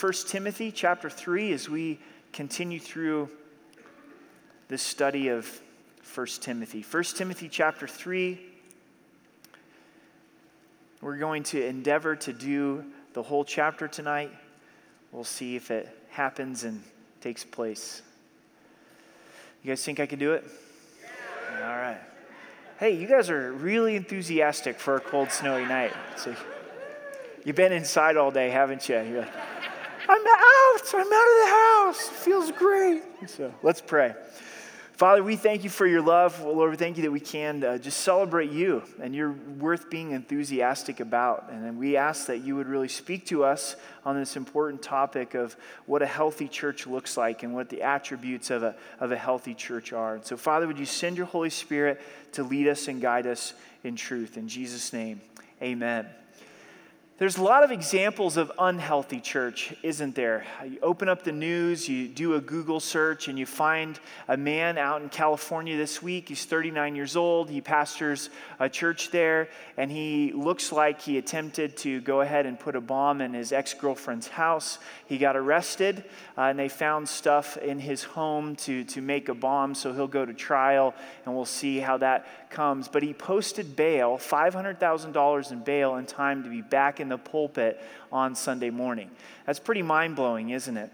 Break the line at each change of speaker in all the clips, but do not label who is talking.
1 Timothy chapter 3 as we continue through this study of 1 Timothy. 1 Timothy chapter 3, we're going to endeavor to do the whole chapter tonight. We'll see if it happens and takes place. You guys think I can do it? Yeah. All right. Hey, you guys are really enthusiastic for a cold, snowy night. So you've been inside all day, haven't you? I'm out. I'm out of the house. It feels great. So let's pray. Father, we thank you for your love. Well, Lord, we thank you that we can uh, just celebrate you and you're worth being enthusiastic about. And we ask that you would really speak to us on this important topic of what a healthy church looks like and what the attributes of a, of a healthy church are. And so, Father, would you send your Holy Spirit to lead us and guide us in truth? In Jesus' name, amen. There's a lot of examples of unhealthy church, isn't there? You open up the news, you do a Google search, and you find a man out in California this week. He's 39 years old. He pastors a church there, and he looks like he attempted to go ahead and put a bomb in his ex girlfriend's house. He got arrested, uh, and they found stuff in his home to, to make a bomb, so he'll go to trial, and we'll see how that comes. But he posted bail, $500,000 in bail, in time to be back in the pulpit on Sunday morning. That's pretty mind blowing, isn't it?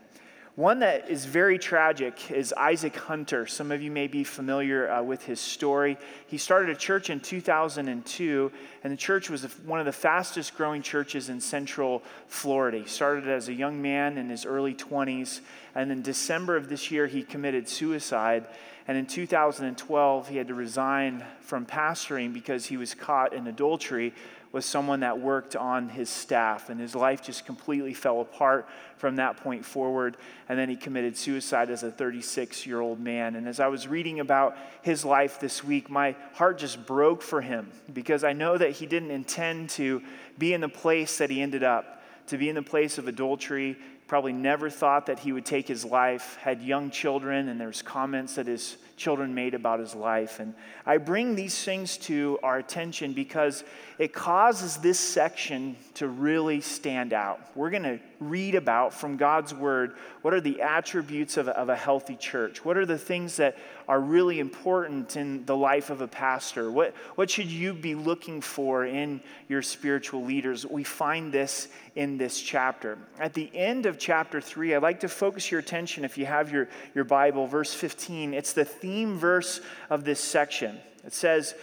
One that is very tragic is Isaac Hunter. Some of you may be familiar uh, with his story. He started a church in 2002, and the church was one of the fastest growing churches in central Florida. He started as a young man in his early 20s, and in December of this year, he committed suicide. And in 2012, he had to resign from pastoring because he was caught in adultery was someone that worked on his staff, and his life just completely fell apart from that point forward. And then he committed suicide as a 36 year old man. And as I was reading about his life this week, my heart just broke for him because I know that he didn't intend to be in the place that he ended up, to be in the place of adultery. Probably never thought that he would take his life, had young children, and there's comments that his children made about his life. And I bring these things to our attention because it causes this section to really stand out. We're going to read about from God's word what are the attributes of a, of a healthy church? What are the things that are really important in the life of a pastor? What, what should you be looking for in your spiritual leaders? We find this in this chapter. At the end of chapter 3, I'd like to focus your attention, if you have your, your Bible, verse 15. It's the theme verse of this section. It says,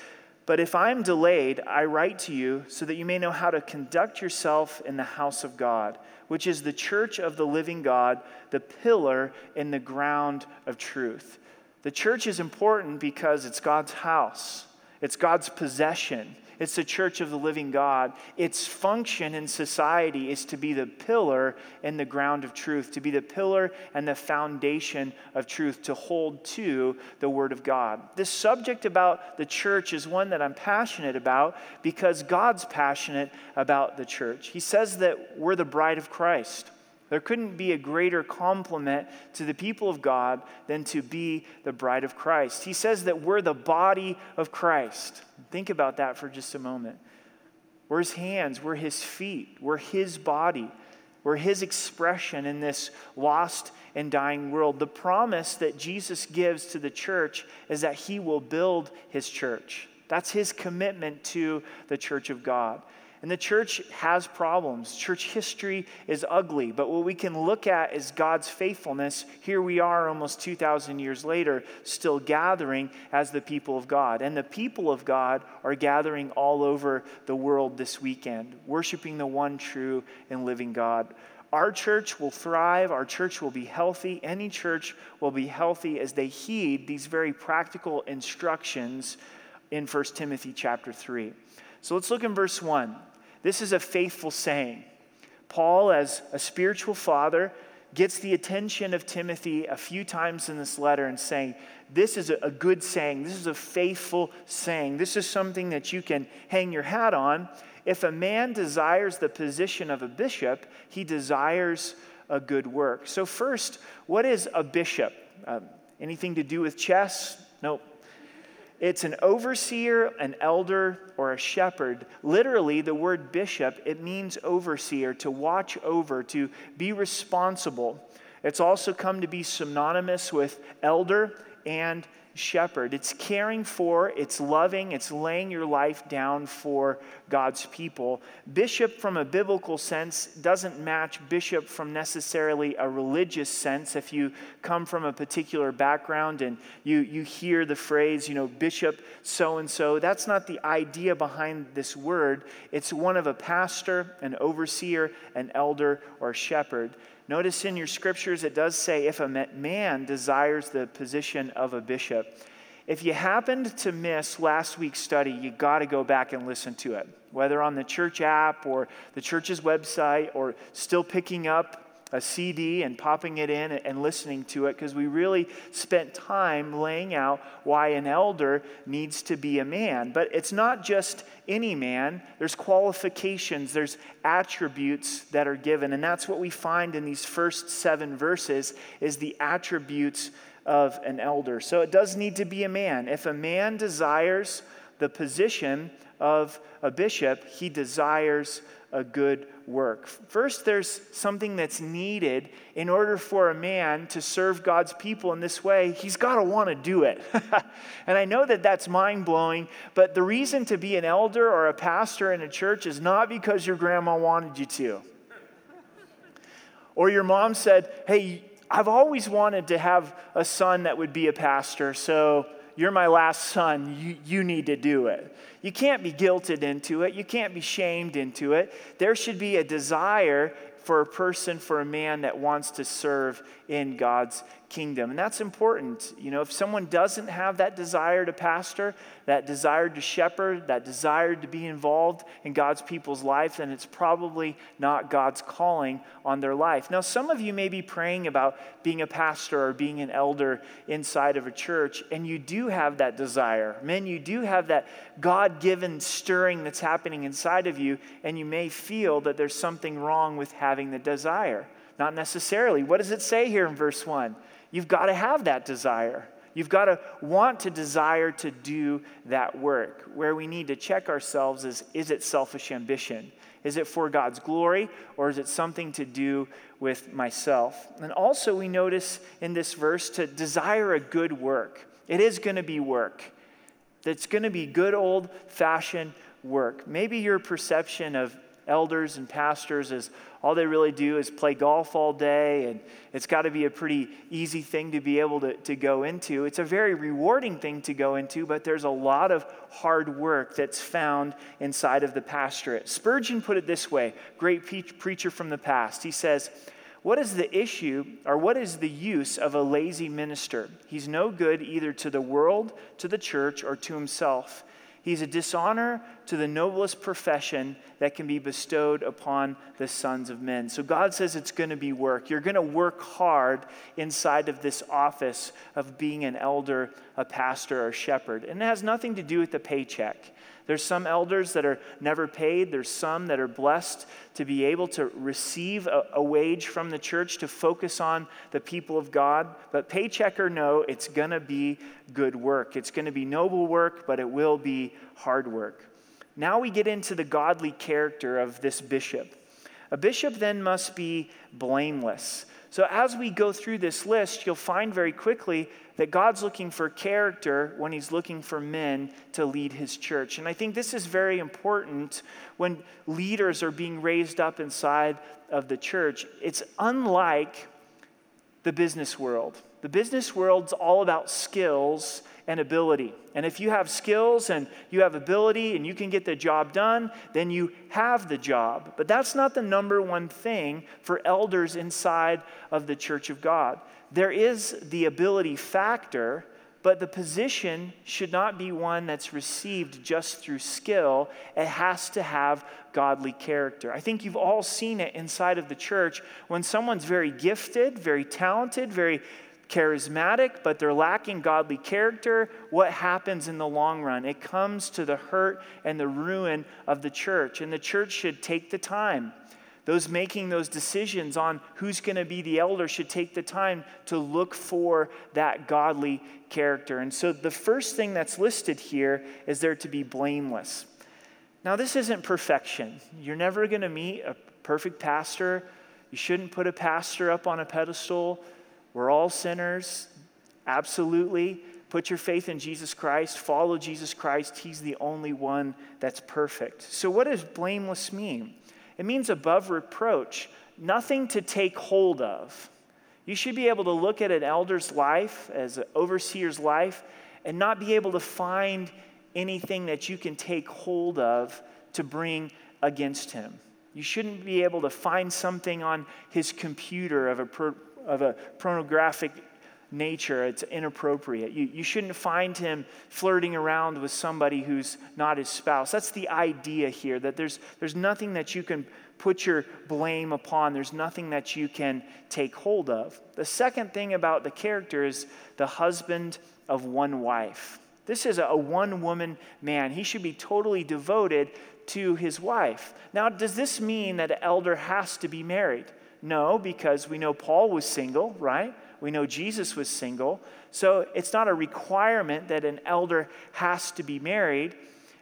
But if I'm delayed, I write to you so that you may know how to conduct yourself in the house of God, which is the church of the living God, the pillar in the ground of truth. The church is important because it's God's house, it's God's possession. It's the church of the living God. Its function in society is to be the pillar and the ground of truth, to be the pillar and the foundation of truth, to hold to the Word of God. This subject about the church is one that I'm passionate about because God's passionate about the church. He says that we're the bride of Christ. There couldn't be a greater compliment to the people of God than to be the bride of Christ. He says that we're the body of Christ. Think about that for just a moment. We're his hands, we're his feet, we're his body, we're his expression in this lost and dying world. The promise that Jesus gives to the church is that he will build his church. That's his commitment to the church of God. And the church has problems. Church history is ugly, but what we can look at is God's faithfulness. Here we are almost 2,000 years later, still gathering as the people of God. And the people of God are gathering all over the world this weekend, worshiping the one true and living God. Our church will thrive, our church will be healthy. Any church will be healthy as they heed these very practical instructions in 1 Timothy chapter 3. So let's look in verse 1. This is a faithful saying. Paul, as a spiritual father, gets the attention of Timothy a few times in this letter and saying, This is a good saying. This is a faithful saying. This is something that you can hang your hat on. If a man desires the position of a bishop, he desires a good work. So, first, what is a bishop? Uh, anything to do with chess? Nope. It's an overseer, an elder, or a shepherd. Literally, the word bishop, it means overseer, to watch over, to be responsible. It's also come to be synonymous with elder and shepherd. It's caring for, it's loving, it's laying your life down for God's people. Bishop, from a biblical sense, doesn't match bishop from necessarily a religious sense. If you come from a particular background and you, you hear the phrase, you know, bishop so and so, that's not the idea behind this word. It's one of a pastor, an overseer, an elder, or shepherd. Notice in your scriptures it does say if a man desires the position of a bishop. If you happened to miss last week's study, you got to go back and listen to it, whether on the church app or the church's website or still picking up a CD and popping it in and listening to it because we really spent time laying out why an elder needs to be a man. But it's not just any man, there's qualifications, there's attributes that are given. And that's what we find in these first seven verses is the attributes of an elder. So it does need to be a man. If a man desires the position of a bishop, he desires a good work. First, there's something that's needed in order for a man to serve God's people in this way. He's got to want to do it. and I know that that's mind blowing, but the reason to be an elder or a pastor in a church is not because your grandma wanted you to. Or your mom said, Hey, I've always wanted to have a son that would be a pastor, so you're my last son. You, you need to do it. You can't be guilted into it. You can't be shamed into it. There should be a desire for a person, for a man that wants to serve in God's kingdom. And that's important. You know, if someone doesn't have that desire to pastor, that desire to shepherd, that desire to be involved in God's people's life, then it's probably not God's calling on their life. Now, some of you may be praying about being a pastor or being an elder inside of a church, and you do have that desire. Men, you do have that God given stirring that's happening inside of you, and you may feel that there's something wrong with having the desire. Not necessarily. What does it say here in verse 1? You've got to have that desire. You've got to want to desire to do that work. Where we need to check ourselves is is it selfish ambition? Is it for God's glory or is it something to do with myself? And also, we notice in this verse to desire a good work. It is going to be work. It's going to be good old fashioned work. Maybe your perception of elders and pastors is all they really do is play golf all day, and it's got to be a pretty easy thing to be able to, to go into. It's a very rewarding thing to go into, but there's a lot of hard work that's found inside of the pastorate. Spurgeon put it this way great pe- preacher from the past. He says, what is the issue or what is the use of a lazy minister? He's no good either to the world, to the church, or to himself. He's a dishonor to the noblest profession that can be bestowed upon the sons of men. So God says it's going to be work. You're going to work hard inside of this office of being an elder, a pastor, or shepherd. And it has nothing to do with the paycheck. There's some elders that are never paid. There's some that are blessed to be able to receive a, a, wage from the church to focus on the people of God. But paycheck or no, it's going to be good work. It's going to be noble work, but it will be hard work. Now we get into the godly character of this bishop. A bishop then must be blameless. So, as we go through this list, you'll find very quickly that God's looking for character when He's looking for men to lead His church. And I think this is very important when leaders are being raised up inside of the church. It's unlike the business world. The business world's all about skills and ability. And if you have skills and you have ability and you can get the job done, then you have the job. But that's not the number one thing for elders inside of the church of God. There is the ability factor, but the position should not be one that's received just through skill. It has to have godly character. I think you've all seen it inside of the church when someone's very gifted, very talented, very charismatic, but they're lacking godly character, what happens in the long run? It comes to the hurt and the ruin of the church. And the church should take the time Those making those decisions on who's going to be the elder should take the time to look for that godly character. And so the first thing that's listed here is there to be blameless. Now, this isn't perfection. You're never going to meet a perfect pastor. You shouldn't put a pastor up on a pedestal. We're all sinners, absolutely. Put your faith in Jesus Christ, follow Jesus Christ. He's the only one that's perfect. So, what does blameless mean? It means above reproach, nothing to take hold of. You should be able to look at an elder's life, as an overseer's life, and not be able to find anything that you can take hold of to bring against him. You shouldn't be able to find something on his computer of a, of a pornographic nature. It's inappropriate. You, you shouldn't find him flirting around with somebody who's not his spouse. That's the idea here that there's, there's nothing that you can put your blame upon, there's nothing that you can take hold of. The second thing about the character is the husband of one wife. This is a one woman man. He should be totally devoted to his wife. Now, does this mean that an elder has to be married? No, because we know Paul was single, right? We know Jesus was single. So it's not a requirement that an elder has to be married,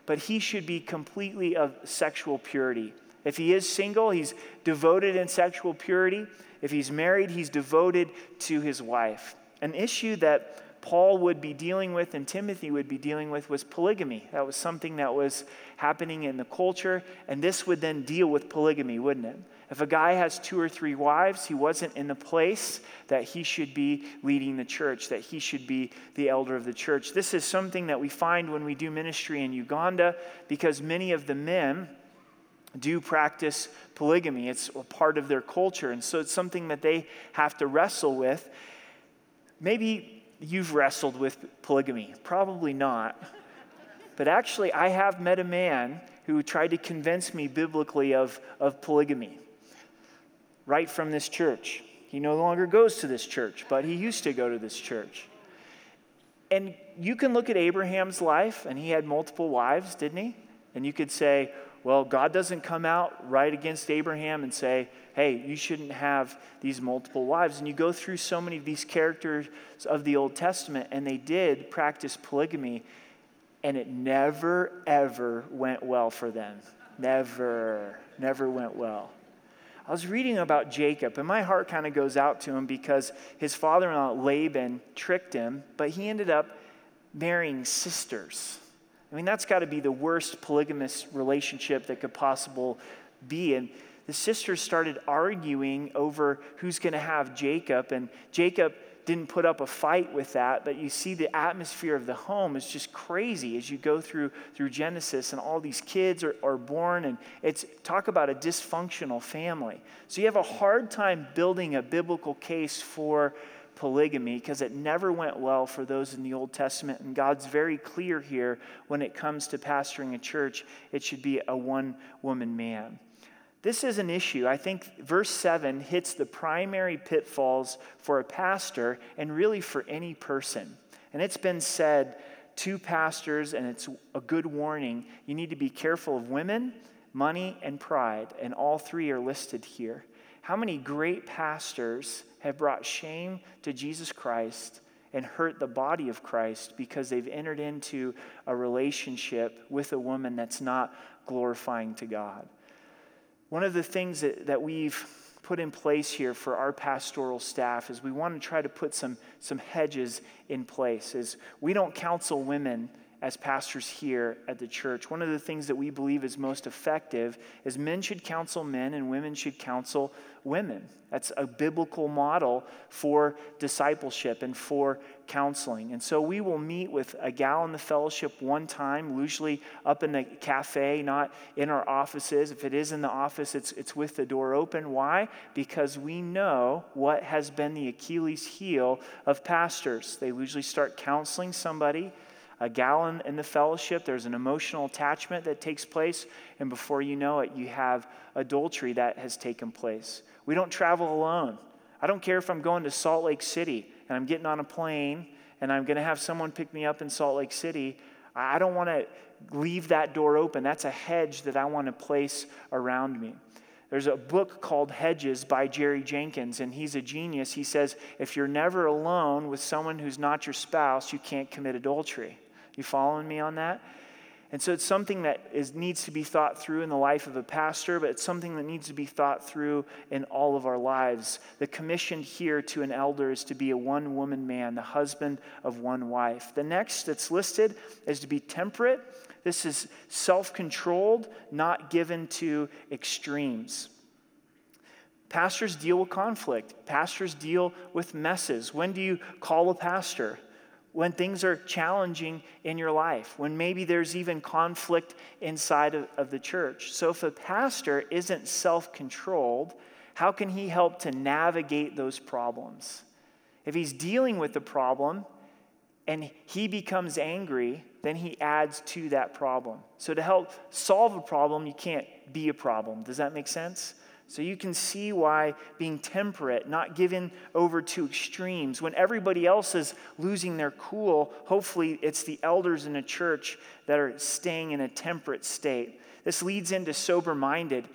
but he should be completely of sexual purity. If he is single, he's devoted in sexual purity. If he's married, he's devoted to his wife. An issue that Paul would be dealing with and Timothy would be dealing with was polygamy. That was something that was happening in the culture, and this would then deal with polygamy, wouldn't it? If a guy has two or three wives, he wasn't in the place that he should be leading the church, that he should be the elder of the church. This is something that we find when we do ministry in Uganda because many of the men do practice polygamy. It's a part of their culture. And so it's something that they have to wrestle with. Maybe you've wrestled with polygamy. Probably not. But actually, I have met a man who tried to convince me biblically of, of polygamy right from this church. He no longer goes to this church, but he used to go to this church. And you can look at Abraham's life, and he had multiple wives, didn't he? And you could say, well, God doesn't come out right against Abraham and say, hey, you shouldn't have these multiple wives. And you go through so many of these characters of the Old Testament, and they did practice polygamy, and it never, ever went well for them. Never, never went well. I was reading about Jacob, and my heart kind of goes out to him because his father in law, Laban, tricked him, but he ended up marrying sisters. I mean, that's got to be the worst polygamous relationship that could possible be. And the sisters started arguing over who's going to have Jacob, and Jacob didn't put up a fight with that, but you see the atmosphere of the home is just crazy as you go through through Genesis and all these kids are, are born and it's talk about a dysfunctional family. So you have a hard time building a biblical case for polygamy because it never went well for those in the Old Testament. And God's very clear here when it comes to pastoring a church, it should be a one woman man. This is an issue. I think verse 7 hits the primary pitfalls for a pastor and really for any person. And it's been said to pastors, and it's a good warning. You need to be careful of women, money, and pride. And all three are listed here. How many great pastors have brought shame to Jesus Christ and hurt the body of Christ because they've entered into a relationship with a woman that's not glorifying to God? One of the things that, that we've put in place here for our pastoral staff is we want to try to put some, some hedges in place is we don't counsel women as pastors here at the church. One of the things that we believe is most effective is men should counsel men and women should counsel women. That's a biblical model for discipleship and for counseling. And so we will meet with a gal in the fellowship one time, usually up in the cafe, not in our offices. If it is in the office, it's, it's with the door open. Why? Because we know what has been the Achilles heel of pastors. They usually start counseling somebody a gallon in the fellowship. There's an emotional attachment that takes place. And before you know it, you have adultery that has taken place. We don't travel alone. I don't care if I'm going to Salt Lake City and I'm getting on a plane and I'm going to have someone pick me up in Salt Lake City. I don't want to leave that door open. That's a hedge that I want to place around me. There's a book called Hedges by Jerry Jenkins, and he's a genius. He says, if you're never alone with someone who's not your spouse, you can't commit adultery. You following me on that? And so it's something that is, needs to be thought through in the life of a pastor, but it's something that needs to be thought through in all of our lives. The commission here to an elder is to be a one woman man, the husband of one wife. The next that's listed is to be temperate. This is self controlled, not given to extremes. Pastors deal with conflict. Pastors deal with messes. When do you call a pastor? When things are challenging in your life, when maybe there's even conflict inside of, of the church. So, if a pastor isn't self controlled, how can he help to navigate those problems? If he's dealing with the problem and he becomes angry, then he adds to that problem. So, to help solve a problem, you can't be a problem. Does that make sense? So you can see why being temperate, not given over to extremes, when everybody else is losing their cool, hopefully it's the elders in a church that are staying in a temperate state. This leads into sober minded.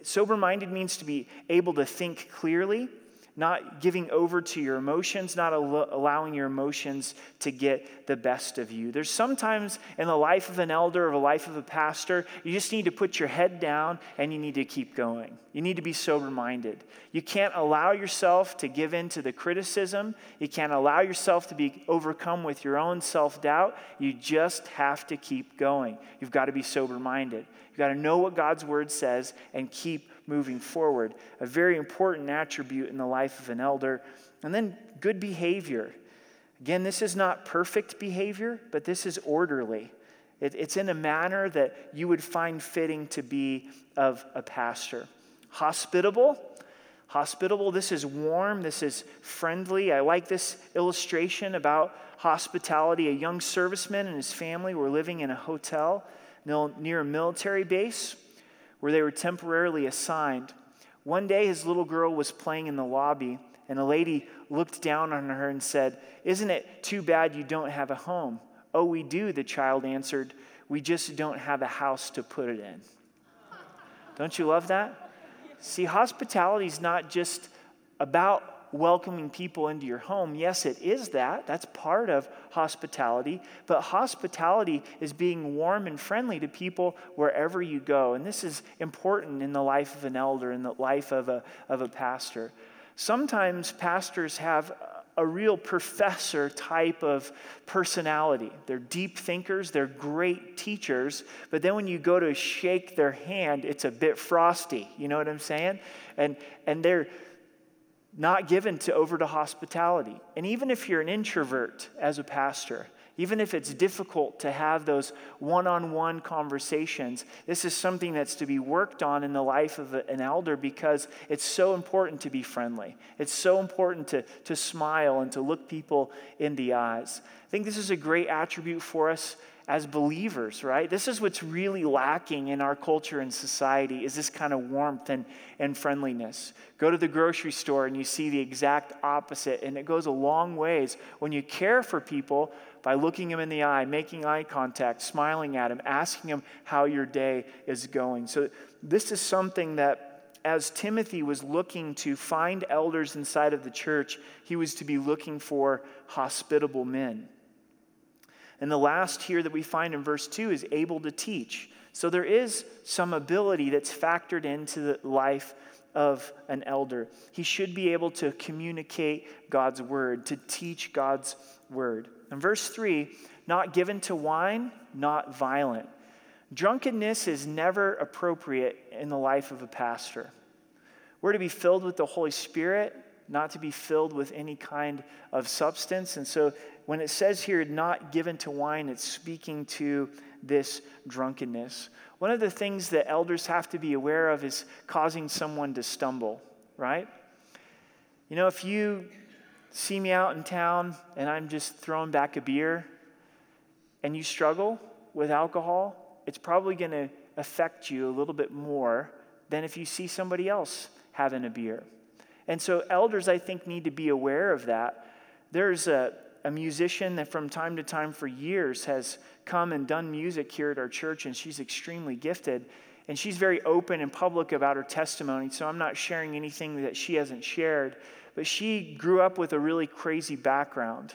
Sober minded means to be able to think clearly not giving over to your emotions, not al- allowing your emotions to get the best of you. There's sometimes in the life of an elder or the life of a pastor, you just need to put your head down and you need to keep going. You need to be sober minded. You can't allow yourself to give in to the criticism, you can't allow yourself to be overcome with your own self doubt. You just have to keep going. You've got to be sober minded. You've got to know what God's word says and keep moving forward. A very important attribute in the life of an elder. And then good behavior. Again, this is not perfect behavior, but this is orderly. It, it's in a manner that you would find fitting to be of a pastor. Hospitable. Hospitable, this is warm, this is friendly. I like this illustration about hospitality. A young serviceman and his family were living in a hotel near a military base where they were temporarily assigned. One day, his little girl was playing in the lobby, and a lady looked down on her and said, Isn't it too bad you don't have a home? Oh, we do, the child answered. We just don't have a house to put it in. Don't you love that? See, hospitality is not just about welcoming people into your home. Yes, it is that. That's part of hospitality. But hospitality is being warm and friendly to people wherever you go. And this is important in the life of an elder, in the life of a, of a pastor. Sometimes pastors have a real professor type of personality. They're deep thinkers, they're great teachers, but then when you go to shake their hand, it's a bit frosty. You know what I'm saying? And and they're not given to over to hospitality. And even if you're an introvert as a pastor, even if it's difficult to have those one on one conversations, this is something that's to be worked on in the life of an elder because it's so important to be friendly. It's so important to, to smile and to look people in the eyes. I think this is a great attribute for us as believers, right? This is what's really lacking in our culture and society is this kind of warmth and, and friendliness. Go to the grocery store and you see the exact opposite, and it goes a long ways when you care for people by looking them in the eye, making eye contact, smiling at them, asking them how your day is going. So this is something that as Timothy was looking to find elders inside of the church, he was to be looking for hospitable men. And the last here that we find in verse 2 is able to teach. So there is some ability that's factored into the life of an elder. He should be able to communicate God's word, to teach God's word. In verse 3, not given to wine, not violent. Drunkenness is never appropriate in the life of a pastor. We're to be filled with the Holy Spirit, not to be filled with any kind of substance. And so when it says here, not given to wine, it's speaking to this drunkenness. One of the things that elders have to be aware of is causing someone to stumble, right? You know, if you see me out in town and I'm just throwing back a beer and you struggle with alcohol, it's probably going to affect you a little bit more than if you see somebody else having a beer. And so, elders, I think, need to be aware of that. There's a, a musician that from time to time for years has come and done music here at our church, and she's extremely gifted. And she's very open and public about her testimony, so I'm not sharing anything that she hasn't shared. But she grew up with a really crazy background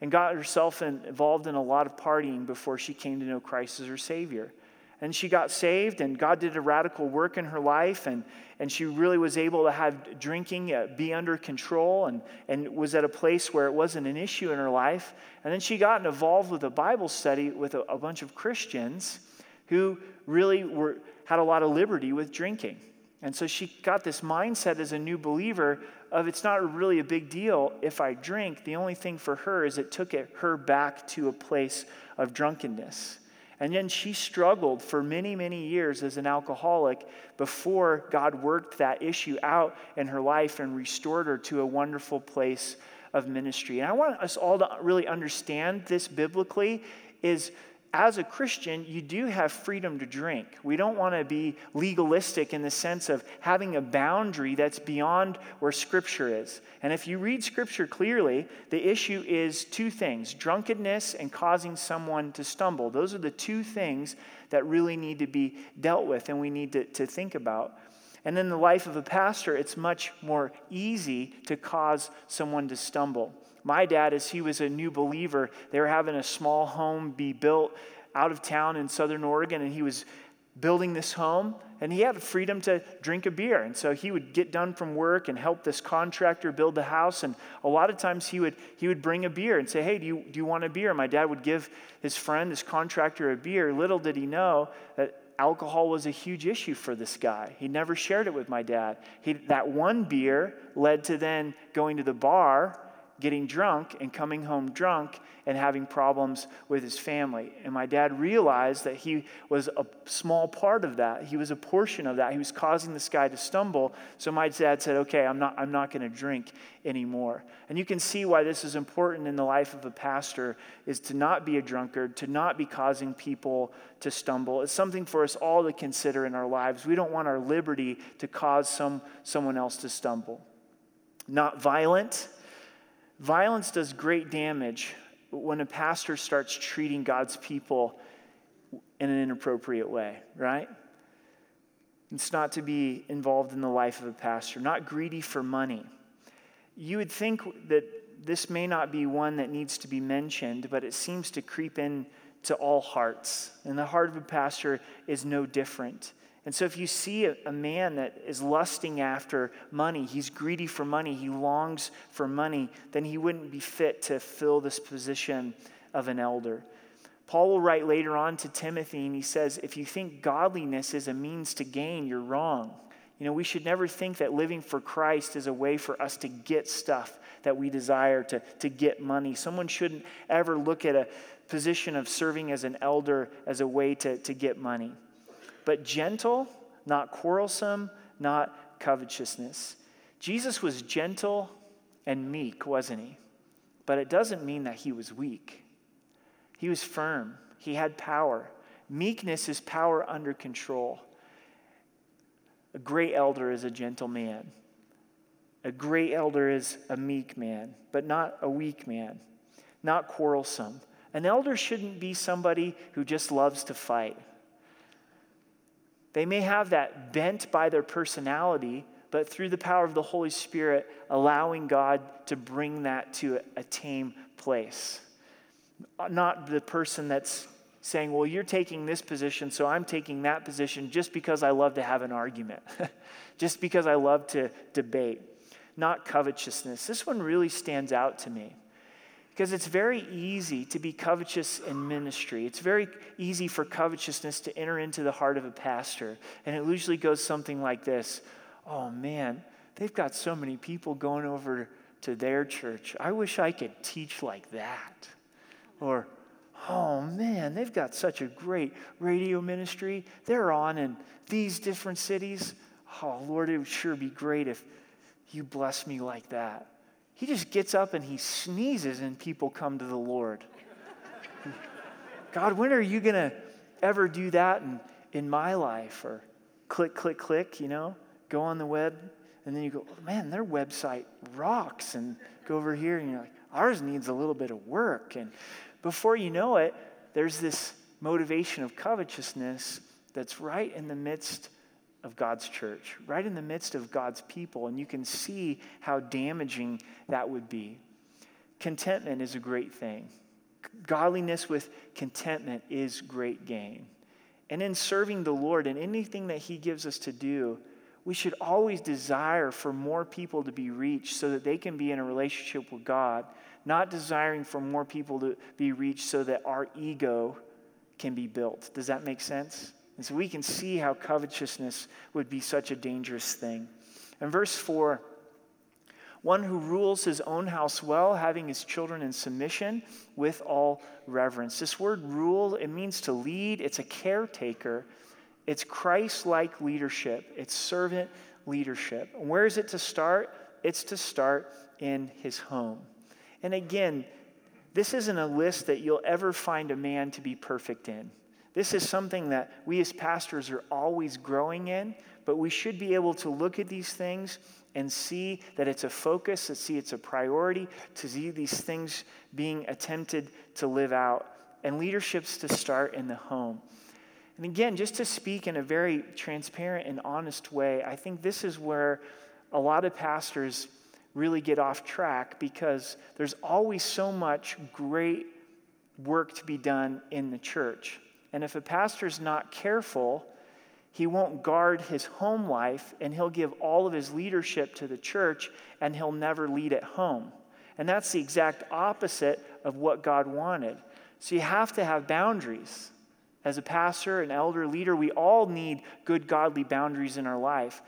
and got herself involved in a lot of partying before she came to know Christ as her Savior. And she got saved, and God did a radical work in her life, and, and she really was able to have drinking uh, be under control and, and was at a place where it wasn't an issue in her life. And then she got involved with a Bible study with a, a bunch of Christians who really were, had a lot of liberty with drinking. And so she got this mindset as a new believer of it's not really a big deal if I drink. The only thing for her is it took it, her back to a place of drunkenness. And then she struggled for many, many years as an alcoholic before God worked that issue out in her life and restored her to a wonderful place of ministry. And I want us all to really understand this biblically is as a Christian, you do have freedom to drink. We don't want to be legalistic in the sense of having a boundary that's beyond where Scripture is. And if you read Scripture clearly, the issue is two things drunkenness and causing someone to stumble. Those are the two things that really need to be dealt with and we need to, to think about. And in the life of a pastor, it's much more easy to cause someone to stumble. My dad, as he was a new believer, they were having a small home be built out of town in southern Oregon, and he was building this home and he had freedom to drink a beer. And so he would get done from work and help this contractor build the house and a lot of times he would he would bring a beer and say hey do you, do you want a beer? My dad would give his friend this contractor a beer. Little did he know that alcohol was a huge issue for this guy. He never shared it with my dad. He, that one beer led to then going to the bar getting drunk and coming home drunk and having problems with his family. And my dad realized that he was a small part of that. He was a portion of that. He was causing this guy to stumble. So my dad said, "Okay, I'm not I'm not going to drink anymore." And you can see why this is important in the life of a pastor is to not be a drunkard, to not be causing people to stumble. It's something for us all to consider in our lives. We don't want our liberty to cause some someone else to stumble. Not violent, Violence does great damage when a pastor starts treating God's people in an inappropriate way, right? It's not to be involved in the life of a pastor, not greedy for money. You would think that this may not be one that needs to be mentioned, but it seems to creep in to all hearts. And the heart of a pastor is no different. And so, if you see a, a, man that is lusting after money, he's greedy for money, he longs for money, then he wouldn't be fit to fill this position of an elder. Paul will write later on to Timothy, and he says, If you think godliness is a means to gain, you're wrong. You know, we should never think that living for Christ is a way for us to get stuff that we desire, to, to get money. Someone shouldn't ever look at a position of serving as an elder as a way to, to get money but gentle, not quarrelsome, not covetousness. Jesus was gentle and meek, wasn't he? But it doesn't mean that he was weak. He was firm, he had power. Meekness is power under control. A great elder is a gentle man. A great elder is a meek man, but not a weak man, not quarrelsome. An elder shouldn't be somebody who just loves to fight. They may have that bent by their personality, but through the power of the Holy Spirit, allowing God to bring that to a tame place. Not the person that's saying, Well, you're taking this position, so I'm taking that position just because I love to have an argument, just because I love to debate. Not covetousness. This one really stands out to me. Because it's very easy to be covetous in ministry. It's very easy for covetousness to enter into the heart of a pastor. And it usually goes something like this Oh man, they've got so many people going over to their church. I wish I could teach like that. Or, oh man, they've got such a great radio ministry. They're on in these different cities. Oh, Lord, it would sure be great if you bless me like that. He just gets up and he sneezes, and people come to the Lord. God, when are you going to ever do that in, in my life? Or click, click, click, you know, go on the web, and then you go, man, their website rocks, and go over here, and you're like, ours needs a little bit of work. And before you know it, there's this motivation of covetousness that's right in the midst of God's church, right in the midst of God's people. And you can see how damaging that would be. Contentment is a great thing. Godliness with contentment is great gain. And in serving the Lord and anything that He gives us to do, we should always desire for more people to be reached so that they can be in a relationship with God, not desiring for more people to be reached so that our ego can be built. Does that make sense? And so we can see how covetousness would be such a dangerous thing. In verse 4, one who rules his own house well, having his children in submission with all reverence. This word rule, it means to lead, it's a caretaker. It's Christ like leadership, it's servant leadership. And where is it to start? It's to start in his home. And again, this isn't a list that you'll ever find a man to be perfect in. This is something that we as pastors are always growing in, but we should be able to look at these things and see that it's a focus, to see it's a priority, to see these things being attempted to live out. And leadership's to start in the home. And again, just to speak in a very transparent and honest way, I think this is where a lot of pastors really get off track because there's always so much great work to be done in the church. And if a pastor's not careful, he won't guard his home life and he'll give all of his leadership to the church and he'll never lead at home. And that's the exact opposite of what God wanted. So you have to have boundaries. As a pastor, an elder, leader, we all need good, godly boundaries in our life.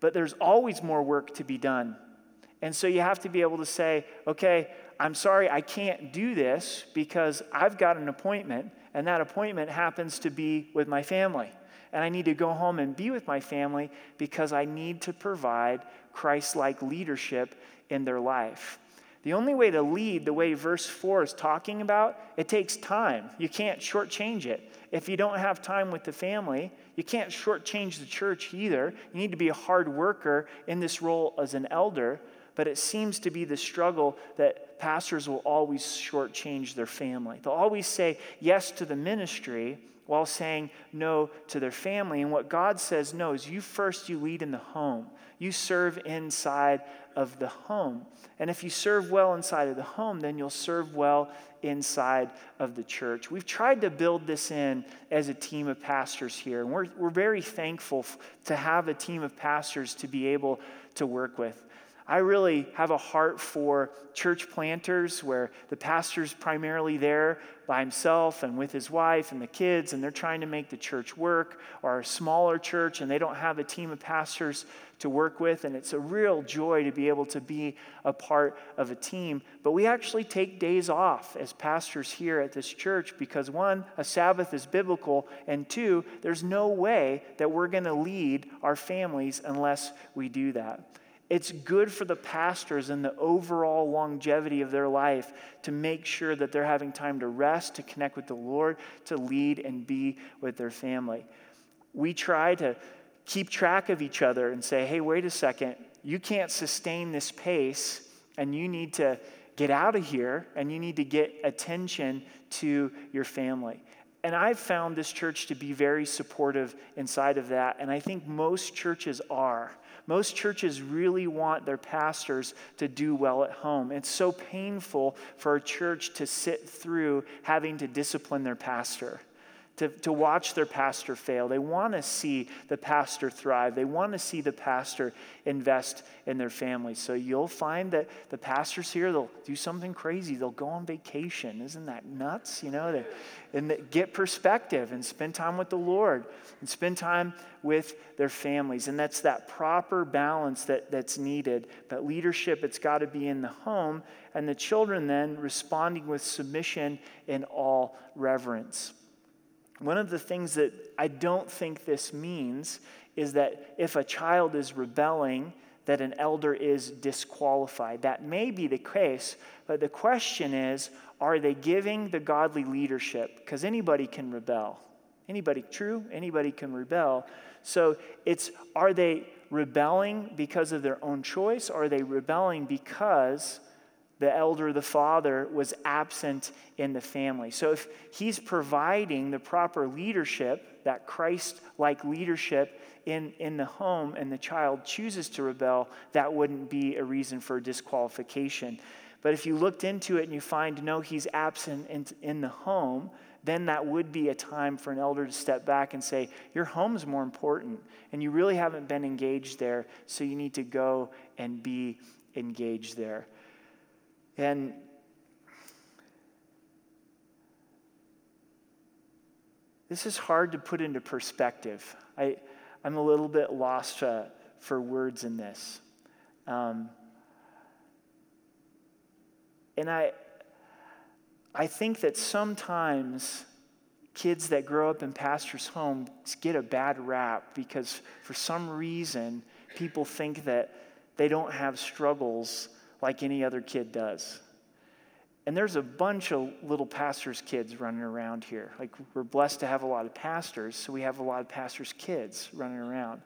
But there's always more work to be done. And so you have to be able to say, okay, I'm sorry, I can't do this because I've got an appointment, and that appointment happens to be with my family. And I need to go home and be with my family because I need to provide Christ like leadership in their life. The only way to lead, the way verse 4 is talking about, it takes time. You can't shortchange it. If you don't have time with the family, you can't shortchange the church either. You need to be a hard worker in this role as an elder, but it seems to be the struggle that pastors will always shortchange their family. They'll always say yes to the ministry while saying no to their family. And what God says no is you first you lead in the home. You serve inside of the home. And if you serve well inside of the home, then you'll serve well inside of the church. We've tried to build this in as a team of pastors here, and we're, we're very thankful to have a team of pastors to be able to work with. I really have a heart for church planters where the pastor's primarily there by himself and with his wife and the kids, and they're trying to make the church work, or a smaller church and they don't have a team of pastors to work with. And it's a real joy to be able to be a part of a team. But we actually take days off as pastors here at this church because one, a Sabbath is biblical, and two, there's no way that we're going to lead our families unless we do that. It's good for the pastors and the overall longevity of their life to make sure that they're having time to rest, to connect with the Lord, to lead and be with their family. We try to keep track of each other and say, hey, wait a second, you can't sustain this pace and you need to get out of here and you need to get attention to your family. And I've found this church to be very supportive inside of that, and I think most churches are. Most churches really want their pastors to do well at home. It's so painful for a church to sit through having to discipline their pastor. To, to watch their pastor fail. They want to see the pastor thrive. They want to see the pastor invest in their family. So you'll find that the pastors here, they'll do something crazy. They'll go on vacation. Isn't that nuts? You know, they, and get perspective and spend time with the Lord and spend time with their families. And that's that proper balance that, that's needed. But leadership, it's got to be in the home, and the children then responding with submission in all reverence. One of the things that I don't think this means is that if a child is rebelling, that an elder is disqualified. That may be the case, but the question is are they giving the godly leadership? Because anybody can rebel. Anybody, true? Anybody can rebel. So it's are they rebelling because of their own choice? Or are they rebelling because the elder, the father, was absent in the family. So if he's providing the proper leadership, that Christ like leadership in, in the home, and the child chooses to rebel, that wouldn't be a reason for disqualification. But if you looked into it and you find, no, he's absent in, in the home, then that would be a time for an elder to step back and say, Your home's more important, and you really haven't been engaged there, so you need to go and be engaged there. And this is hard to put into perspective. I, I'm a little bit lost uh, for words in this. Um, and I, I think that sometimes kids that grow up in pastors' homes get a bad rap because for some reason people think that they don't have struggles like any other kid does. And there's a bunch of little pastors' kids running around here. Like, we're blessed to have a lot of pastors, so we have a lot of pastors' kids running around.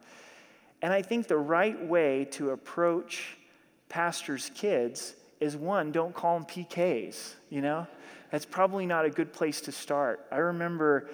And I think the right way to approach pastors' kids is one, don't call them PKs, you know? That's probably not a good place to start. I remember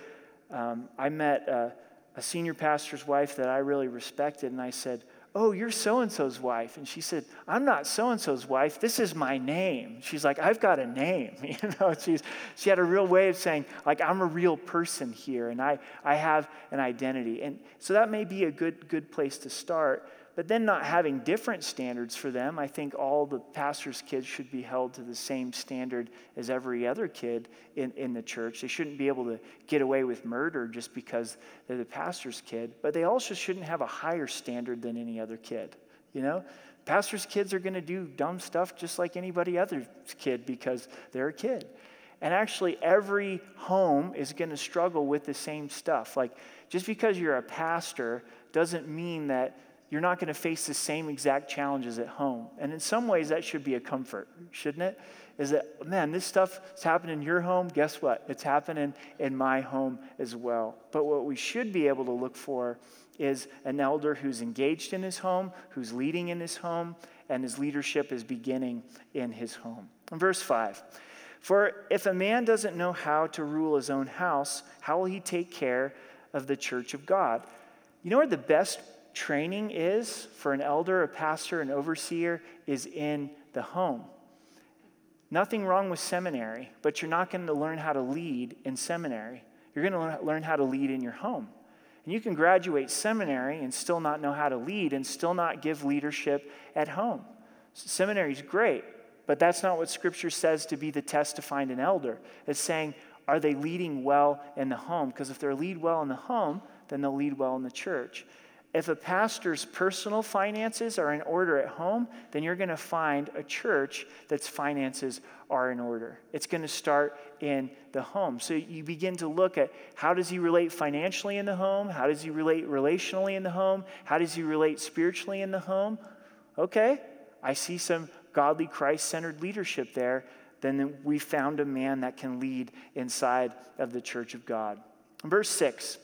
um, I met a, a senior pastor's wife that I really respected, and I said, Oh, you're so and so's wife. And she said, I'm not so and so's wife. This is my name. She's like, I've got a name. You know, she's, she had a real way of saying, like, I'm a real person here and I, I have an identity. And so that may be a good, good place to start. But then, not having different standards for them, I think all the pastor's kids should be held to the same standard as every other kid in, in the church. They shouldn't be able to get away with murder just because they're the pastor's kid, but they also shouldn't have a higher standard than any other kid. You know, pastor's kids are going to do dumb stuff just like anybody other's kid because they're a kid. And actually, every home is going to struggle with the same stuff. Like, just because you're a pastor doesn't mean that you're not going to face the same exact challenges at home. And in some ways, that should be a comfort, shouldn't it? Is that, man, this stuff is happening in your home. Guess what? It's happening in my home as well. But what we should be able to look for is an elder who's engaged in his home, who's leading in his home, and his leadership is beginning in his home. In verse 5, for if a man doesn't know how to rule his own house, how will he take care of the church of God? You know where the best training is for an elder, a pastor, an overseer is in the home. Nothing wrong with seminary, but you're not going to learn how to lead in seminary. You're going to learn how to lead in your home. And you can graduate seminary and still not know how to lead and still not give leadership at home. Seminary is great, but that's not what Scripture says to be the test to find an elder. It's saying, are they leading well in the home? Because if they're lead well in the home, then they'll lead well in the church. If a pastor's personal finances are in order at home, then you're going to find a church that's finances are in order. It's going to start in the home. So you begin to look at how does he relate financially in the home? How does he relate relationally in the home? How does he relate spiritually in the home? Okay, I see some godly Christ centered leadership there. Then we found a man that can lead inside of the church of God. Verse 6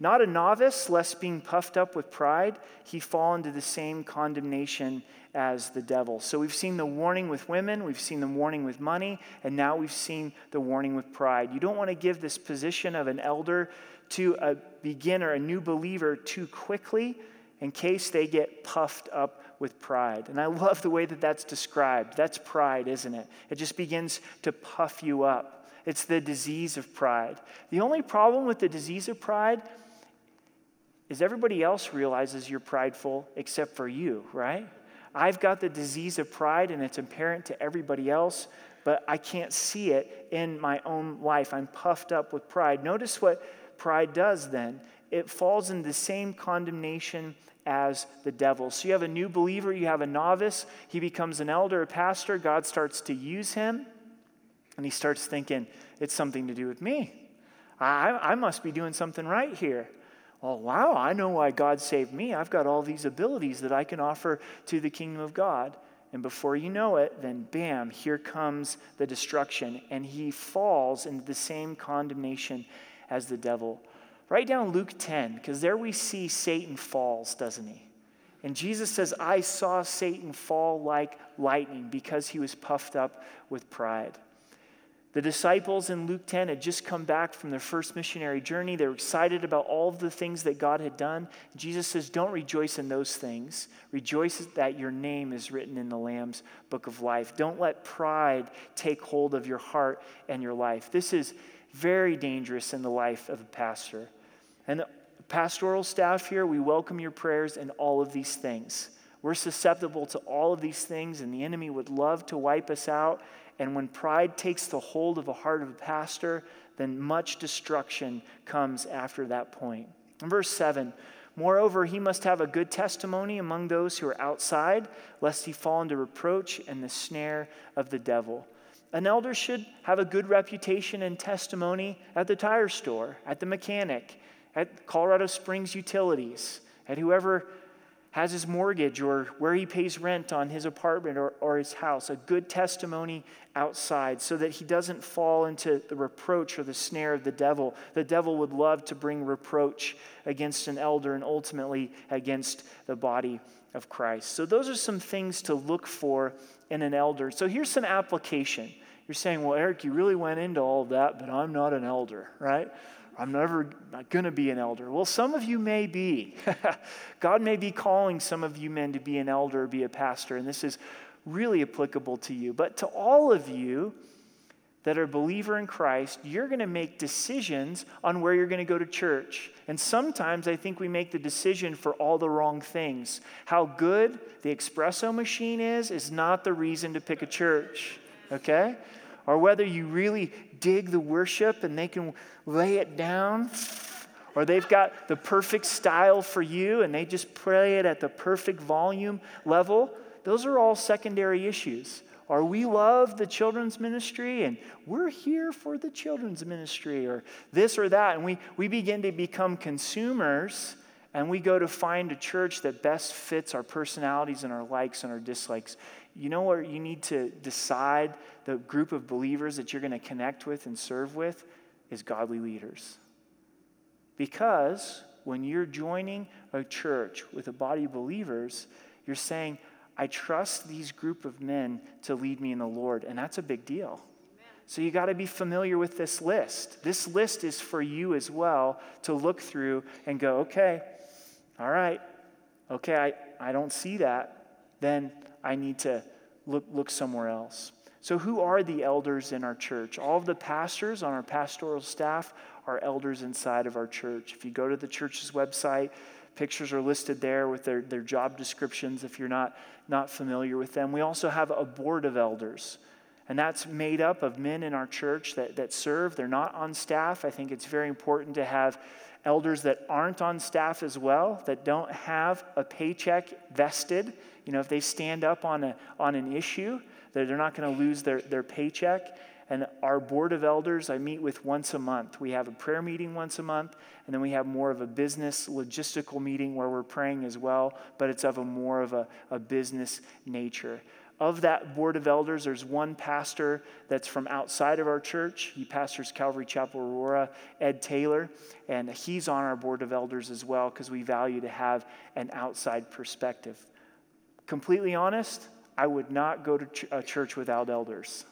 not a novice, lest being puffed up with pride, he fall into the same condemnation as the devil. So we've seen the warning with women, we've seen the warning with money, and now we've seen the warning with pride. You don't want to give this position of an elder to a beginner, a new believer, too quickly in case they get puffed up with pride. And I love the way that that's described. That's pride, isn't it? It just begins to puff you up. It's the disease of pride. The only problem with the disease of pride is everybody else realizes you're prideful except for you, right? I've got the disease of pride and it's apparent to everybody else, but I can't see it in my own life. I'm puffed up with pride. Notice what pride does then it falls in the same condemnation as the devil. So you have a new believer, you have a novice, he becomes an elder, a pastor, God starts to use him, and he starts thinking, it's something to do with me. I, I must be doing something right here oh, wow, I know why God saved me. I've got all these abilities that I can offer to the kingdom of God. And before you know it, then bam, here comes the destruction. And he falls into the same condemnation as the devil. Write down Luke 10, because there we see Satan falls, doesn't he? And Jesus says, I saw Satan fall like lightning because he was puffed up with pride. The disciples in Luke 10 had just come back from their first missionary journey. They were excited about all of the things that God had done. Jesus says, Don't rejoice in those things. Rejoice that your name is written in the Lamb's book of life. Don't let pride take hold of your heart and your life. This is very dangerous in the life of a pastor. And the pastoral staff here, we welcome your prayers in all of these things. We're susceptible to all of these things, and the enemy would love to wipe us out and when pride takes the hold of the heart of a pastor, then much destruction comes after that point. In verse 7, moreover, he must have a good testimony among those who are outside, lest he fall into reproach and the snare of the devil. An elder should have a good reputation and testimony at the tire store, at the mechanic, at Colorado Springs Utilities, at whoever has his mortgage or where he pays rent on his apartment or, or his house, a good testimony outside so that he doesn't fall into the reproach or the snare of the devil. The devil would love to bring reproach against an elder and ultimately against the body of Christ. So, those are some things to look for in an elder. So, here's some application. You're saying, well, Eric, you really went into all of that, but I'm not an elder, right? I'm never going to be an elder. Well, some of you may be. God may be calling some of you men to be an elder, be a pastor, and this is really applicable to you. But to all of you that are believer in Christ, you're going to make decisions on where you're going to go to church. And sometimes I think we make the decision for all the wrong things. How good the espresso machine is is not the reason to pick a church. Okay? or whether you really dig the worship and they can lay it down, or they've got the perfect style for you and they just play it at the perfect volume level, those are all secondary issues. Or we love the children's ministry and we're here for the children's ministry, or this or that. And we, we begin to become consumers and we go to find a church that best fits our personalities and our likes and our dislikes you know where you need to decide the group of believers that you're going to connect with and serve with is godly leaders. Because when you're joining a church with a body of believers, you're saying, I trust these group of men to lead me in the Lord. And that's a big deal. So you got to be familiar with this list. This list is for you as well to look through and go, okay, all right, okay, I, I don't see that. Then I need to look, look somewhere else. So, who are the elders in our church? All of the pastors on our pastoral staff are elders inside of our church. If you go to the church's website, pictures are listed there with their, their job descriptions if you're not, not familiar with them. We also have a board of elders. And that's made up of men in our church that, that serve. They're not on staff. I think it's very important to have elders that aren't on staff as well, that don't have a paycheck vested. You know, if they stand up on, a, on an issue, that they're not going to lose their, their paycheck. And our board of elders, I meet with once a month. We have a prayer meeting once a month, and then we have more of a business logistical meeting where we're praying as well, but it's of a more of a, a business nature. Of that board of elders, there's one pastor that's from outside of our church. He pastors Calvary Chapel Aurora, Ed Taylor, and he's on our board of elders as well because we value to have an outside perspective. Completely honest, I would not go to ch- a church without elders.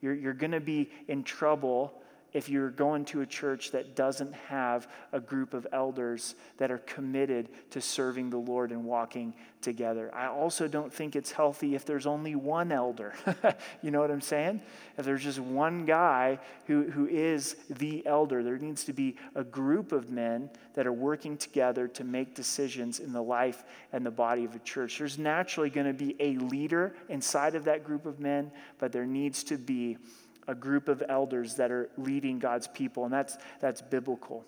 You're, you're going to be in trouble if you're going to a church that doesn't have a group of elders that are committed to serving the Lord and walking together. I also don't think it's healthy if there's only one elder. you know what I'm saying? If there's just one guy who, who is the elder, there needs to be a group of men that are working together to make decisions in the life and the body of a church. There's naturally going to be a leader inside of that group of men, but there needs to be a group of elders that are leading God's people, and that's, that's biblical.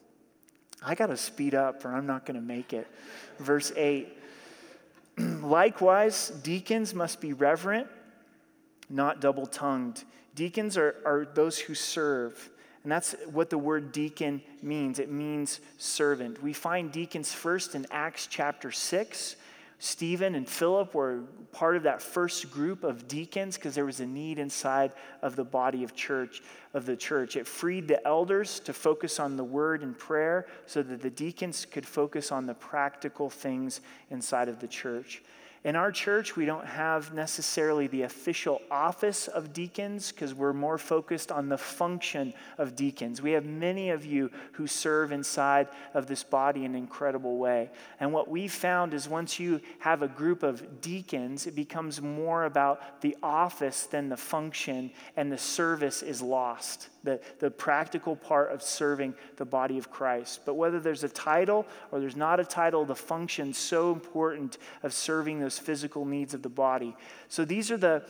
I got to speed up or I'm not going to make it. Verse 8 Likewise, deacons must be reverent, not double tongued. Deacons are, are those who serve. And that's what the word deacon means. It means servant. We find deacons first in Acts chapter 6. Stephen and Philip were part of that first group of deacons because there was a need inside of the body of church of the church. It freed the elders to focus on the word and prayer so that the deacons could focus on the practical things inside of the church. In our church, we don't have necessarily the official office of deacons because we're more focused on the function of deacons. We have many of you who serve inside of this body in an incredible way. And what we found is once you have a group of deacons, it becomes more about the office than the function, and the service is lost the, the practical part of serving the body of Christ. But whether there's a title or there's not a title, the function so important of serving those physical needs of the body. So these are the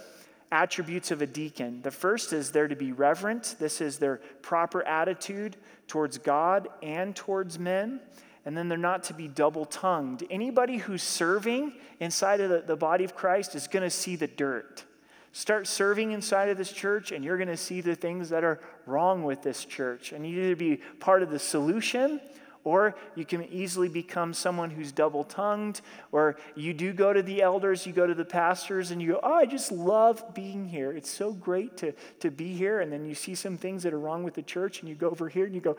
attributes of a deacon. The first is they're to be reverent. This is their proper attitude towards God and towards men. And then they're not to be double tongued. Anybody who's serving inside of the, the body of Christ is going to see the dirt. Start serving inside of this church, and you're going to see the things that are wrong with this church. And you either be part of the solution, or you can easily become someone who's double tongued, or you do go to the elders, you go to the pastors, and you go, Oh, I just love being here. It's so great to, to be here. And then you see some things that are wrong with the church, and you go over here and you go,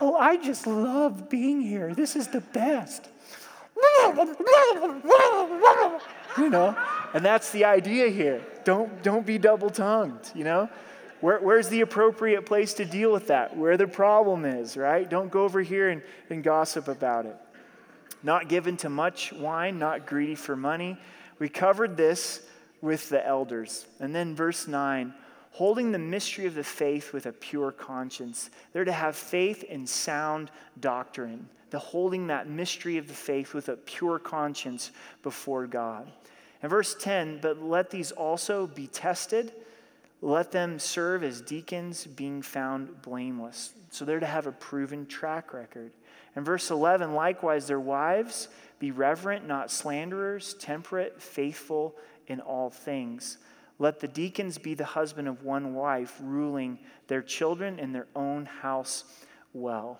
Oh, I just love being here. This is the best you know, and that's the idea here. Don't, don't be double tongued, you know? Where, where's the appropriate place to deal with that? Where the problem is, right? Don't go over here and, and gossip about it. Not given to much wine, not greedy for money. We covered this with the elders. And then verse 9 holding the mystery of the faith with a pure conscience. They're to have faith in sound doctrine the holding that mystery of the faith with a pure conscience before God. And verse 10, but let these also be tested. Let them serve as deacons, being found blameless. So they're to have a proven track record. And verse 11, likewise, their wives be reverent, not slanderers, temperate, faithful in all things. Let the deacons be the husband of one wife, ruling their children in their own house well.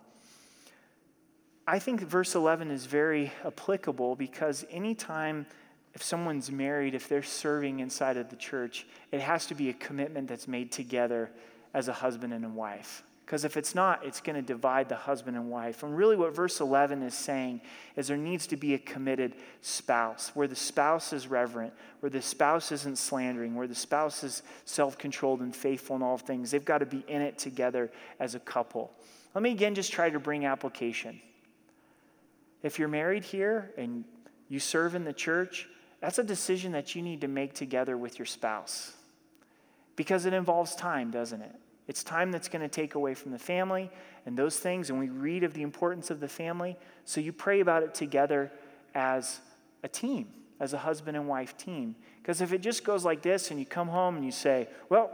I think verse 11 is very applicable because anytime if someone's married, if they're serving inside of the church, it has to be a commitment that's made together as a husband and a wife. Because if it's not, it's going to divide the husband and wife. And really, what verse 11 is saying is there needs to be a committed spouse, where the spouse is reverent, where the spouse isn't slandering, where the spouse is self controlled and faithful in all things. They've got to be in it together as a couple. Let me again just try to bring application. If you're married here and you serve in the church, that's a decision that you need to make together with your spouse because it involves time, doesn't it? It's time that's going to take away from the family and those things, and we read of the importance of the family. So you pray about it together as a team, as a husband and wife team. Because if it just goes like this and you come home and you say, Well,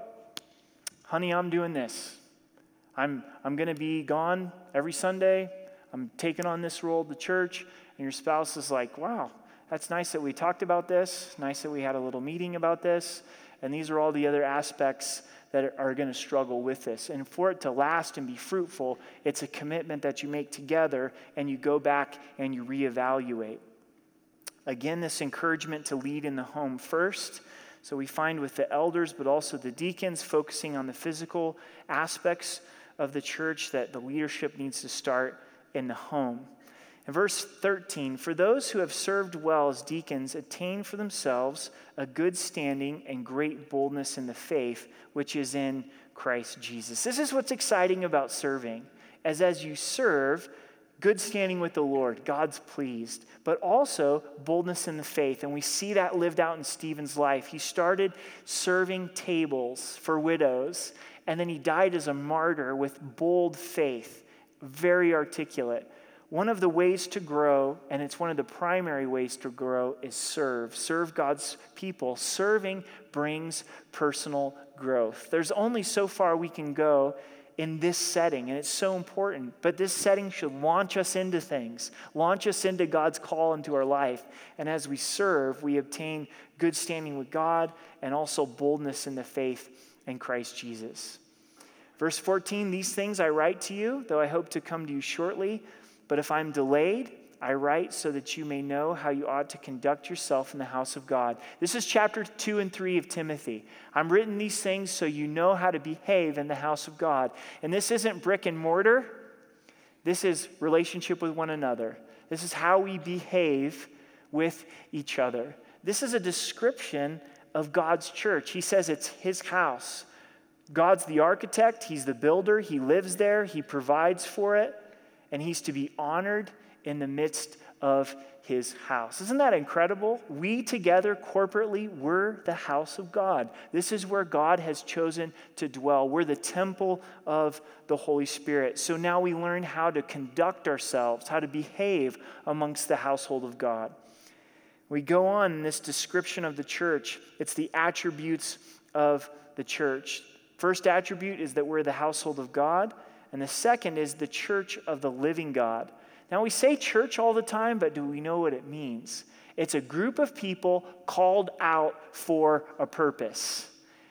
honey, I'm doing this, I'm, I'm going to be gone every Sunday, I'm taking on this role of the church, and your spouse is like, wow, that's nice that we talked about this, nice that we had a little meeting about this, and these are all the other aspects that are going to struggle with this. And for it to last and be fruitful, it's a commitment that you make together and you go back and you reevaluate. Again, this encouragement to lead in the home first. So we find with the elders, but also the deacons, focusing on the physical aspects of the church, that the leadership needs to start in the home. In verse 13, for those who have served well as deacons attain for themselves a good standing and great boldness in the faith which is in Christ Jesus. This is what's exciting about serving, as as you serve, good standing with the Lord, God's pleased, but also boldness in the faith. And we see that lived out in Stephen's life. He started serving tables for widows, and then he died as a martyr with bold faith very articulate. One of the ways to grow, and it's one of the primary ways to grow, is serve. Serve God's people. Serving brings personal growth. There's only so far we can go in this setting, and it's so important. But this setting should launch us into things, launch us into God's call into our life. And as we serve, we obtain good standing with God and also boldness in the faith in Christ Jesus. Verse 14, these things I write to you, though I hope to come to you shortly. But if I'm delayed, I write so that you may know how you ought to conduct yourself in the house of God. This is chapter 2 and 3 of Timothy. I'm written these things so you know how to behave in the house of God. And this isn't brick and mortar, this is relationship with one another. This is how we behave with each other. This is a description of God's church. He says it's his house. God's the architect, he's the builder, he lives there, he provides for it, and he's to be honored in the midst of his house. Isn't that incredible? We together corporately, we're the house of God. This is where God has chosen to dwell. We're the temple of the Holy Spirit. So now we learn how to conduct ourselves, how to behave amongst the household of God. We go on in this description of the church, it's the attributes of the church. First attribute is that we're the household of God, and the second is the church of the living God. Now, we say church all the time, but do we know what it means? It's a group of people called out for a purpose.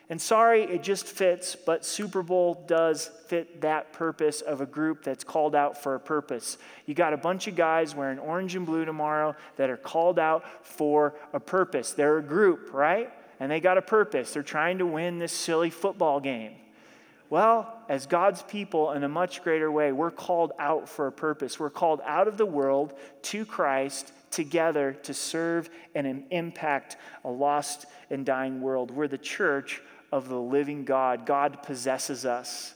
And sorry, it just fits, but Super Bowl does fit that purpose of a group that's called out for a purpose. You got a bunch of guys wearing orange and blue tomorrow that are called out for a purpose. They're a group, right? And they got a purpose. They're trying to win this silly football game. Well, as God's people, in a much greater way, we're called out for a purpose. We're called out of the world to Christ together to serve and impact a lost and dying world. We're the church of the living God. God possesses us.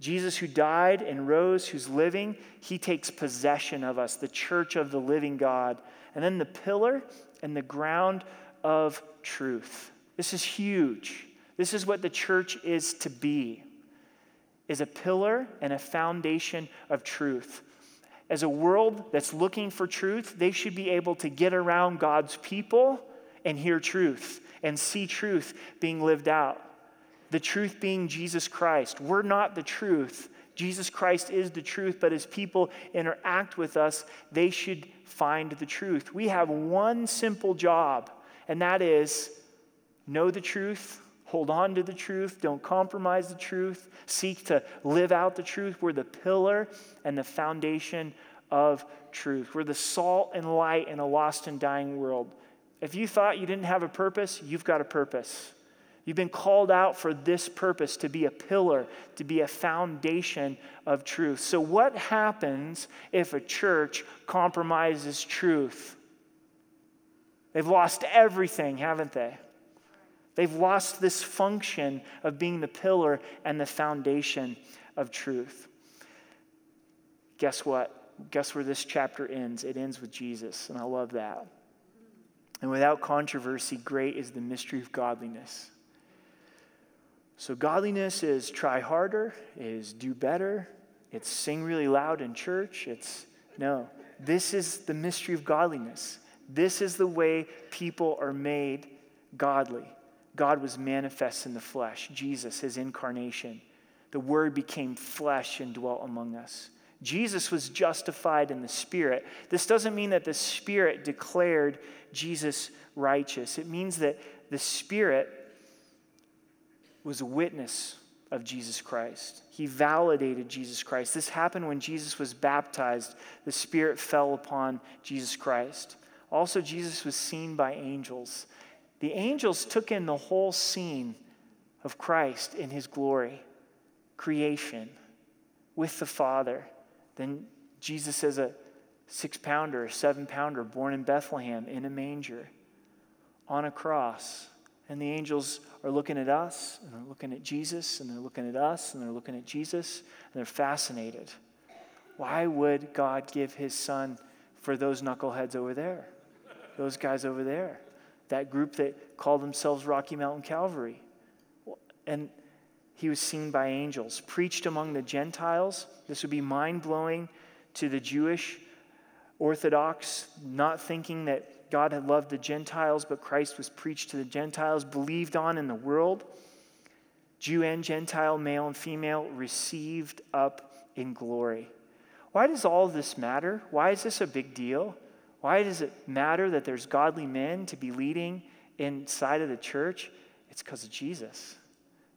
Jesus, who died and rose, who's living, he takes possession of us, the church of the living God. And then the pillar and the ground of truth. This is huge. This is what the church is to be is a pillar and a foundation of truth. As a world that's looking for truth, they should be able to get around God's people and hear truth and see truth being lived out. The truth being Jesus Christ. We're not the truth. Jesus Christ is the truth, but as people interact with us, they should find the truth. We have one simple job, and that is know the truth, hold on to the truth, don't compromise the truth, seek to live out the truth. We're the pillar and the foundation of truth. We're the salt and light in a lost and dying world. If you thought you didn't have a purpose, you've got a purpose. You've been called out for this purpose to be a pillar, to be a foundation of truth. So, what happens if a church compromises truth? They've lost everything, haven't they? They've lost this function of being the pillar and the foundation of truth. Guess what? Guess where this chapter ends? It ends with Jesus, and I love that. And without controversy, great is the mystery of godliness. So, godliness is try harder, is do better, it's sing really loud in church. It's no, this is the mystery of godliness. This is the way people are made godly. God was manifest in the flesh, Jesus, his incarnation. The Word became flesh and dwelt among us. Jesus was justified in the Spirit. This doesn't mean that the Spirit declared Jesus righteous, it means that the Spirit was a witness of Jesus Christ. He validated Jesus Christ. This happened when Jesus was baptized, the Spirit fell upon Jesus Christ. Also, Jesus was seen by angels. The angels took in the whole scene of Christ in his glory, creation, with the Father. Then Jesus as a six pounder, a seven pounder, born in Bethlehem in a manger, on a cross. And the angels are looking at us, and they're looking at Jesus, and they're looking at us, and they're looking at Jesus, and they're fascinated. Why would God give his son for those knuckleheads over there? Those guys over there? that group that called themselves Rocky Mountain Calvary. And he was seen by angels, preached among the Gentiles. This would be mind blowing to the Jewish Orthodox, not thinking that God had loved the Gentiles, but Christ was preached to the Gentiles, believed on in the world. Jew and Gentile, male and female, received up in glory. Why does all this matter? Why is this a big deal? Why does it matter that there's godly men to be leading inside of the church? It's because of Jesus.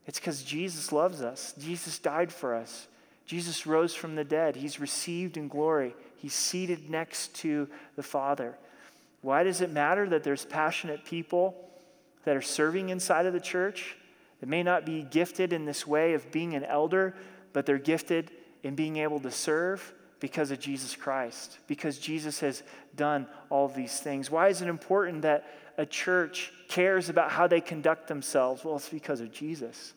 It's because Jesus loves us. Jesus died for us. Jesus rose from the dead. He's received in glory. He's seated next to the Father. Why does it matter that there's passionate people that are serving inside of the church? That may not be gifted in this way of being an elder, but they're gifted in being able to serve because of Jesus Christ, because Jesus has done all these things. Why is it important that a church cares about how they conduct themselves? Well, it's because of Jesus.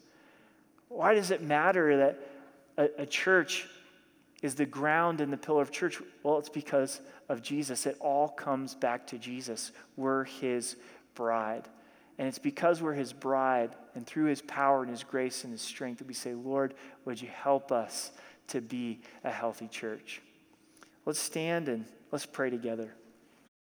Why does it matter that a, a church is the ground and the pillar of church? Well, it's because of Jesus. It all comes back to Jesus. We're his bride. And it's because we're his bride and through his power and his grace and his strength that we say, Lord, would you help us to be a healthy church? Let's stand and let's pray together.